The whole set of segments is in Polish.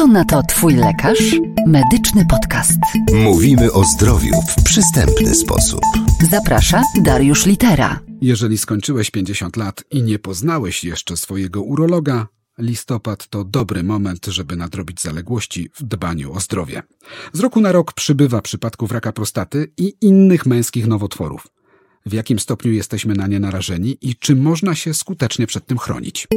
Co na to Twój lekarz? Medyczny podcast. Mówimy o zdrowiu w przystępny sposób. Zaprasza Dariusz Litera. Jeżeli skończyłeś 50 lat i nie poznałeś jeszcze swojego urologa, listopad to dobry moment, żeby nadrobić zaległości w dbaniu o zdrowie. Z roku na rok przybywa przypadków raka prostaty i innych męskich nowotworów. W jakim stopniu jesteśmy na nie narażeni i czy można się skutecznie przed tym chronić?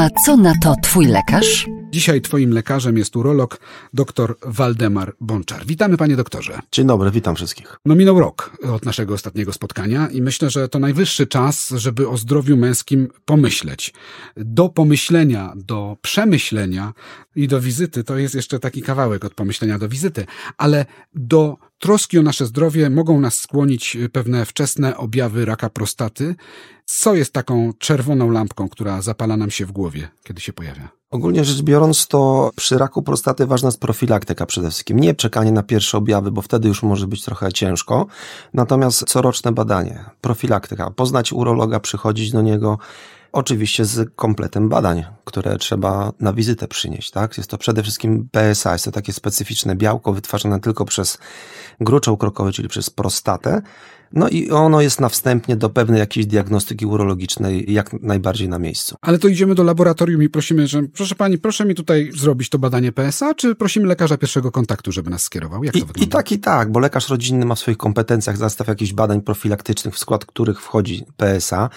A co na to Twój lekarz? Dzisiaj Twoim lekarzem jest urolog dr Waldemar Bączar. Witamy, panie doktorze. Dzień dobry, witam wszystkich. No minął rok od naszego ostatniego spotkania i myślę, że to najwyższy czas, żeby o zdrowiu męskim pomyśleć. Do pomyślenia, do przemyślenia i do wizyty to jest jeszcze taki kawałek od pomyślenia do wizyty, ale do troski o nasze zdrowie mogą nas skłonić pewne wczesne objawy raka prostaty. Co jest taką czerwoną lampką, która zapala nam się w głowie, kiedy się pojawia? Ogólnie rzecz biorąc, to przy raku prostaty ważna jest profilaktyka przede wszystkim. Nie czekanie na pierwsze objawy, bo wtedy już może być trochę ciężko. Natomiast coroczne badanie, profilaktyka, poznać urologa, przychodzić do niego, Oczywiście z kompletem badań, które trzeba na wizytę przynieść. Tak? Jest to przede wszystkim PSA, jest to takie specyficzne białko wytwarzane tylko przez gruczoł krokowy, czyli przez prostatę. No i ono jest na wstępnie do pewnej jakiejś diagnostyki urologicznej jak najbardziej na miejscu. Ale to idziemy do laboratorium i prosimy, że proszę pani, proszę mi tutaj zrobić to badanie PSA, czy prosimy lekarza pierwszego kontaktu, żeby nas skierował? Jak to I, wygląda? I tak, i tak, bo lekarz rodzinny ma w swoich kompetencjach zestaw jakichś badań profilaktycznych, w skład których wchodzi PSA.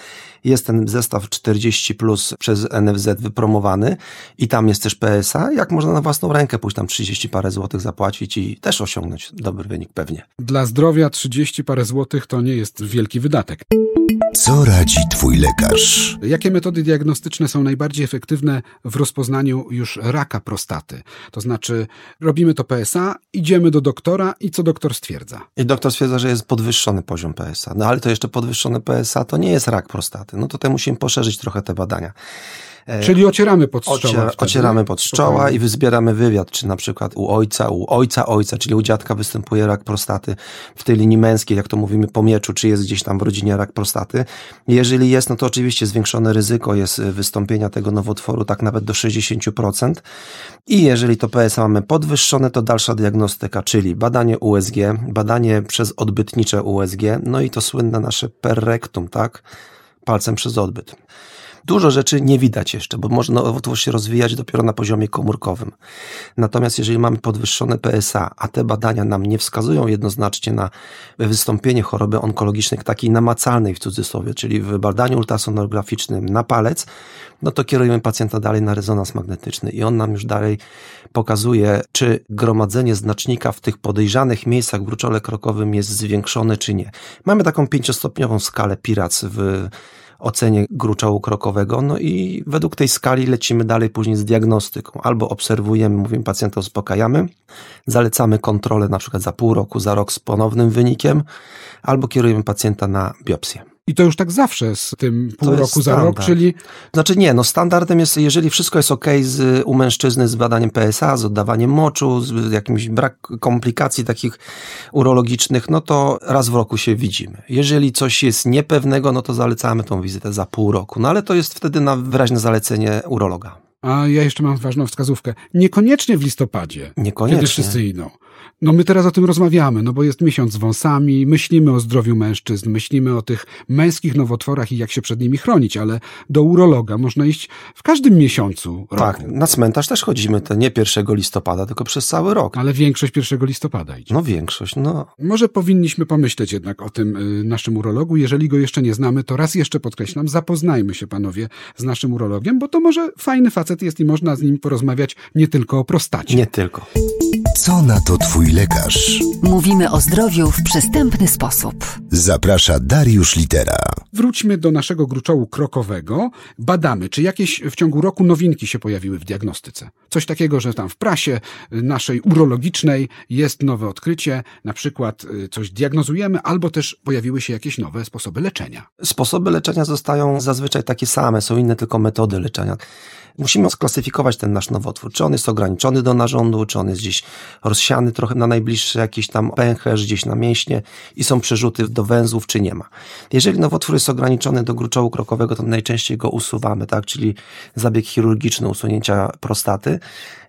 Jest ten zestaw 40 plus przez NFZ wypromowany i tam jest też PSA. Jak można na własną rękę pójść tam 30 parę złotych zapłacić i też osiągnąć dobry wynik pewnie. Dla zdrowia 30 parę złotych to nie jest wielki wydatek. Co radzi Twój lekarz? Jakie metody diagnostyczne są najbardziej efektywne w rozpoznaniu już raka prostaty? To znaczy, robimy to PSA, idziemy do doktora i co doktor stwierdza? I doktor stwierdza, że jest podwyższony poziom PSA. No ale to jeszcze podwyższony PSA to nie jest rak prostaty. No tutaj musimy poszerzyć trochę te badania. Czyli ocieramy pod czoła. Ocier, ocieramy pod czoła i wyzbieramy wywiad, czy na przykład u ojca, u ojca ojca, czyli u dziadka występuje rak prostaty w tej linii męskiej, jak to mówimy po mieczu, czy jest gdzieś tam w rodzinie rak prostaty. Jeżeli jest, no to oczywiście zwiększone ryzyko jest wystąpienia tego nowotworu, tak nawet do 60%. I jeżeli to PSA mamy podwyższone, to dalsza diagnostyka, czyli badanie USG, badanie przez odbytnicze USG, no i to słynne nasze perrektum, tak? Palcem przez odbyt. Dużo rzeczy nie widać jeszcze, bo może nowotwór się rozwijać dopiero na poziomie komórkowym. Natomiast jeżeli mamy podwyższone PSA, a te badania nam nie wskazują jednoznacznie na wystąpienie choroby onkologicznej takiej namacalnej w cudzysłowie, czyli w badaniu ultrasonograficznym na palec, no to kierujemy pacjenta dalej na rezonans magnetyczny i on nam już dalej pokazuje, czy gromadzenie znacznika w tych podejrzanych miejscach w gruczole krokowym jest zwiększone, czy nie. Mamy taką pięciostopniową skalę PIRAC w ocenie gruczołu krokowego, no i według tej skali lecimy dalej później z diagnostyką. Albo obserwujemy, mówimy pacjenta uspokajamy, zalecamy kontrolę na przykład za pół roku, za rok z ponownym wynikiem, albo kierujemy pacjenta na biopsję. I to już tak zawsze z tym pół To roku za rok, czyli Znaczy nie, no standardem jest, jeżeli wszystko jest ok z, u mężczyzny z badaniem PSA, z oddawaniem moczu, z jakimś brak komplikacji takich urologicznych, no to raz w roku się widzimy. Jeżeli coś jest niepewnego, no to zalecamy tą wizytę za pół roku. No ale to jest wtedy na wyraźne zalecenie urologa. A ja jeszcze mam ważną wskazówkę. Niekoniecznie w listopadzie, Niekoniecznie. kiedy wszyscy idą. No my teraz o tym rozmawiamy, no bo jest miesiąc z wąsami, myślimy o zdrowiu mężczyzn, myślimy o tych męskich nowotworach i jak się przed nimi chronić, ale do urologa można iść w każdym miesiącu roku. Tak, na cmentarz też chodzimy, to nie 1 listopada, tylko przez cały rok. Ale większość 1 listopada idzie. No większość, no Może powinniśmy pomyśleć jednak o tym y, naszym urologu. Jeżeli go jeszcze nie znamy, to raz jeszcze podkreślam, zapoznajmy się panowie z naszym urologiem, bo to może fajny facet jest i można z nim porozmawiać nie tylko o prostacie. nie tylko. Co na to Twój lekarz? Mówimy o zdrowiu w przystępny sposób. Zaprasza Dariusz Litera. Wróćmy do naszego gruczołu krokowego. Badamy, czy jakieś w ciągu roku nowinki się pojawiły w diagnostyce. Coś takiego, że tam w prasie naszej urologicznej jest nowe odkrycie, na przykład y, coś diagnozujemy, albo też pojawiły się jakieś nowe sposoby leczenia. Sposoby leczenia zostają zazwyczaj takie same, są inne tylko metody leczenia. Musimy sklasyfikować ten nasz nowotwór. Czy on jest ograniczony do narządu, czy on jest gdzieś rozsiany trochę na najbliższe jakieś tam pęcherz, gdzieś na mięśnie i są przerzuty do węzłów, czy nie ma. Jeżeli nowotwór jest ograniczony do gruczołu krokowego, to najczęściej go usuwamy, tak? Czyli zabieg chirurgiczny usunięcia prostaty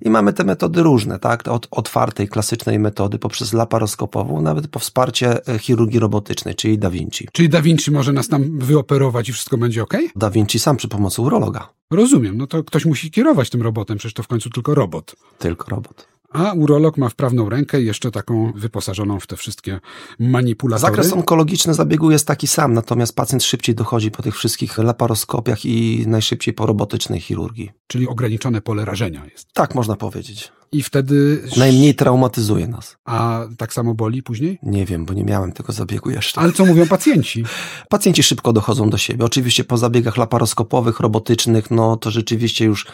i mamy te metody różne, tak? Od otwartej, klasycznej metody poprzez laparoskopową, nawet po wsparcie e, chirurgii robotycznej, czyli Da Vinci. Czyli Da Vinci może nas tam wyoperować i wszystko będzie ok? Da Vinci sam przy pomocy urologa. Rozumiem, no to ktoś musi kierować tym robotem, przecież to w końcu tylko robot. Tylko robot. A urolog ma wprawną rękę jeszcze taką wyposażoną w te wszystkie manipulatory. Zakres onkologiczny zabiegu jest taki sam, natomiast pacjent szybciej dochodzi po tych wszystkich laparoskopiach i najszybciej po robotycznej chirurgii. Czyli ograniczone pole rażenia jest. Tak można powiedzieć. I wtedy... Najmniej traumatyzuje nas. A tak samo boli później? Nie wiem, bo nie miałem tego zabiegu jeszcze. Ale co mówią pacjenci? Pacjenci szybko dochodzą do siebie. Oczywiście po zabiegach laparoskopowych, robotycznych, no to rzeczywiście już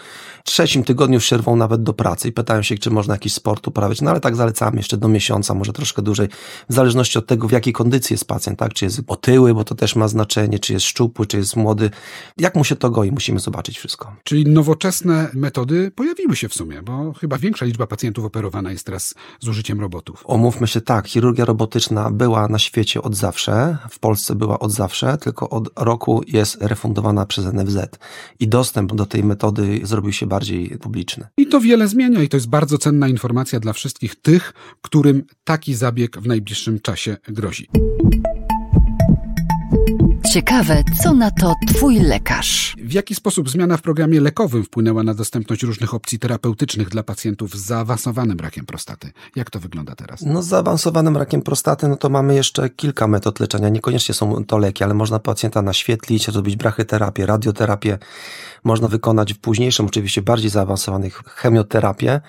w trzecim tygodniu wsierwą nawet do pracy i pytają się, czy można jakiś sport uprawiać. No ale tak zalecamy jeszcze do miesiąca, może troszkę dłużej, w zależności od tego, w jakiej kondycji jest pacjent, tak? Czy jest otyły, bo to też ma znaczenie, czy jest szczupły, czy jest młody. Jak mu się to goi, musimy zobaczyć wszystko. Czyli nowoczesne metody pojawiły się w sumie, bo chyba większa liczba pacjentów operowana jest teraz z użyciem robotów. Omówmy się tak, chirurgia robotyczna była na świecie od zawsze, w Polsce była od zawsze, tylko od roku jest refundowana przez NFZ i dostęp do tej metody zrobił się bardziej publiczny. I to wiele zmienia i to jest bardzo cenna informacja dla wszystkich tych, którym taki zabieg w najbliższym czasie grozi. Ciekawe, co na to Twój lekarz? W jaki sposób zmiana w programie lekowym wpłynęła na dostępność różnych opcji terapeutycznych dla pacjentów z zaawansowanym rakiem prostaty? Jak to wygląda teraz? No z zaawansowanym rakiem prostaty, no to mamy jeszcze kilka metod leczenia. Niekoniecznie są to leki, ale można pacjenta naświetlić, zrobić brachyterapię, radioterapię. Można wykonać w późniejszym, oczywiście bardziej zaawansowanych chemioterapię.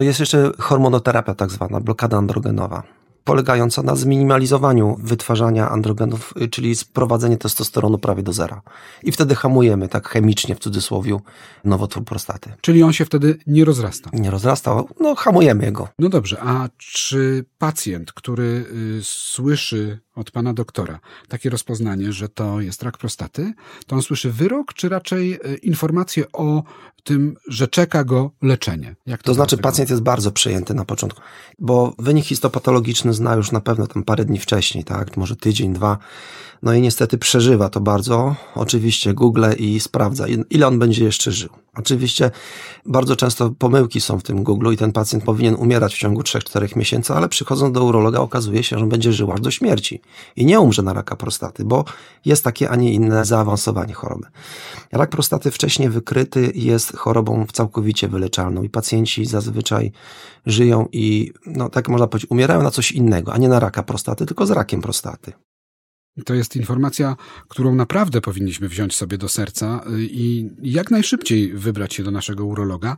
Jest jeszcze hormonoterapia tak zwana, blokada androgenowa polegająca na zminimalizowaniu wytwarzania androgenów, y, czyli sprowadzenie testosteronu prawie do zera. I wtedy hamujemy, tak chemicznie w cudzysłowie, nowotwór prostaty. Czyli on się wtedy nie rozrasta? Nie rozrasta, no hamujemy jego. No dobrze, a czy pacjent, który y, słyszy od pana doktora takie rozpoznanie, że to jest rak prostaty, to on słyszy wyrok, czy raczej y, informację o tym, że czeka go leczenie? Jak to, to znaczy, pacjent jest bardzo przejęty na początku, bo wynik histopatologiczny zna już na pewno tam parę dni wcześniej, tak, może tydzień, dwa. No i niestety przeżywa to bardzo. Oczywiście Google i sprawdza, ile on będzie jeszcze żył. Oczywiście bardzo często pomyłki są w tym Google i ten pacjent powinien umierać w ciągu 3-4 miesięcy, ale przychodząc do urologa okazuje się, że on będzie żył aż do śmierci i nie umrze na raka prostaty, bo jest takie, a nie inne zaawansowanie choroby. Rak prostaty wcześniej wykryty jest chorobą całkowicie wyleczalną i pacjenci zazwyczaj żyją i, no tak można powiedzieć, umierają na coś innego, a nie na raka prostaty, tylko z rakiem prostaty. To jest informacja, którą naprawdę powinniśmy wziąć sobie do serca y, i jak najszybciej wybrać się do naszego urologa,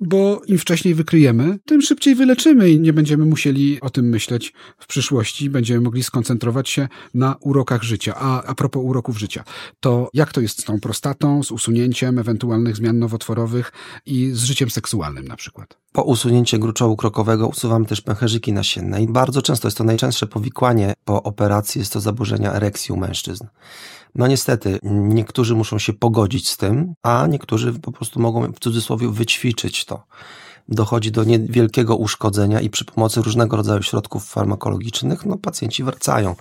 bo im wcześniej wykryjemy, tym szybciej wyleczymy i nie będziemy musieli o tym myśleć w przyszłości. Będziemy mogli skoncentrować się na urokach życia. A, a propos uroków życia, to jak to jest z tą prostatą, z usunięciem ewentualnych zmian nowotworowych i z życiem seksualnym na przykład? Po usunięciu gruczołu krokowego usuwamy też pęcherzyki nasienne i bardzo często jest to najczęstsze powikłanie po operacji, jest to zaburzenia erekcji u mężczyzn. No niestety, niektórzy muszą się pogodzić z tym, a niektórzy po prostu mogą w cudzysłowie wyćwiczyć to. Dochodzi do niewielkiego uszkodzenia i przy pomocy różnego rodzaju środków farmakologicznych no, pacjenci wracają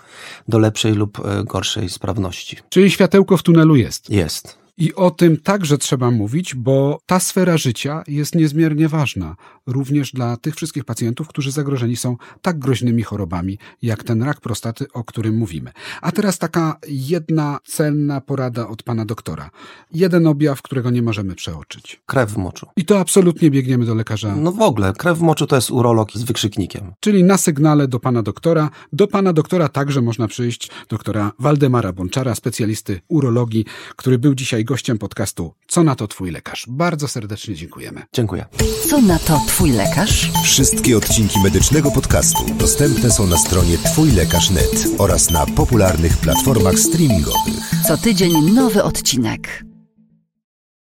do lepszej lub e, gorszej sprawności. Czyli światełko w tunelu jest? Jest. I o tym także trzeba mówić, bo ta sfera życia jest niezmiernie ważna, również dla tych wszystkich pacjentów, którzy zagrożeni są tak groźnymi chorobami, jak ten rak prostaty, o którym mówimy. A teraz taka jedna cenna porada od pana doktora. Jeden objaw, którego nie możemy przeoczyć. Krew w moczu. I to absolutnie biegniemy do lekarza. No w ogóle, krew w moczu to jest urolog z wykrzyknikiem. Czyli na sygnale do pana doktora. Do pana doktora także można przyjść, doktora Waldemara Bączara, specjalisty urologii, który był dzisiaj gościem podcastu Co na to Twój lekarz. Bardzo serdecznie dziękujemy. Dziękuję. Co na to Twój lekarz? Wszystkie odcinki medycznego podcastu dostępne są na stronie twójlekarz.net oraz na popularnych platformach streamingowych. Co tydzień nowy odcinek.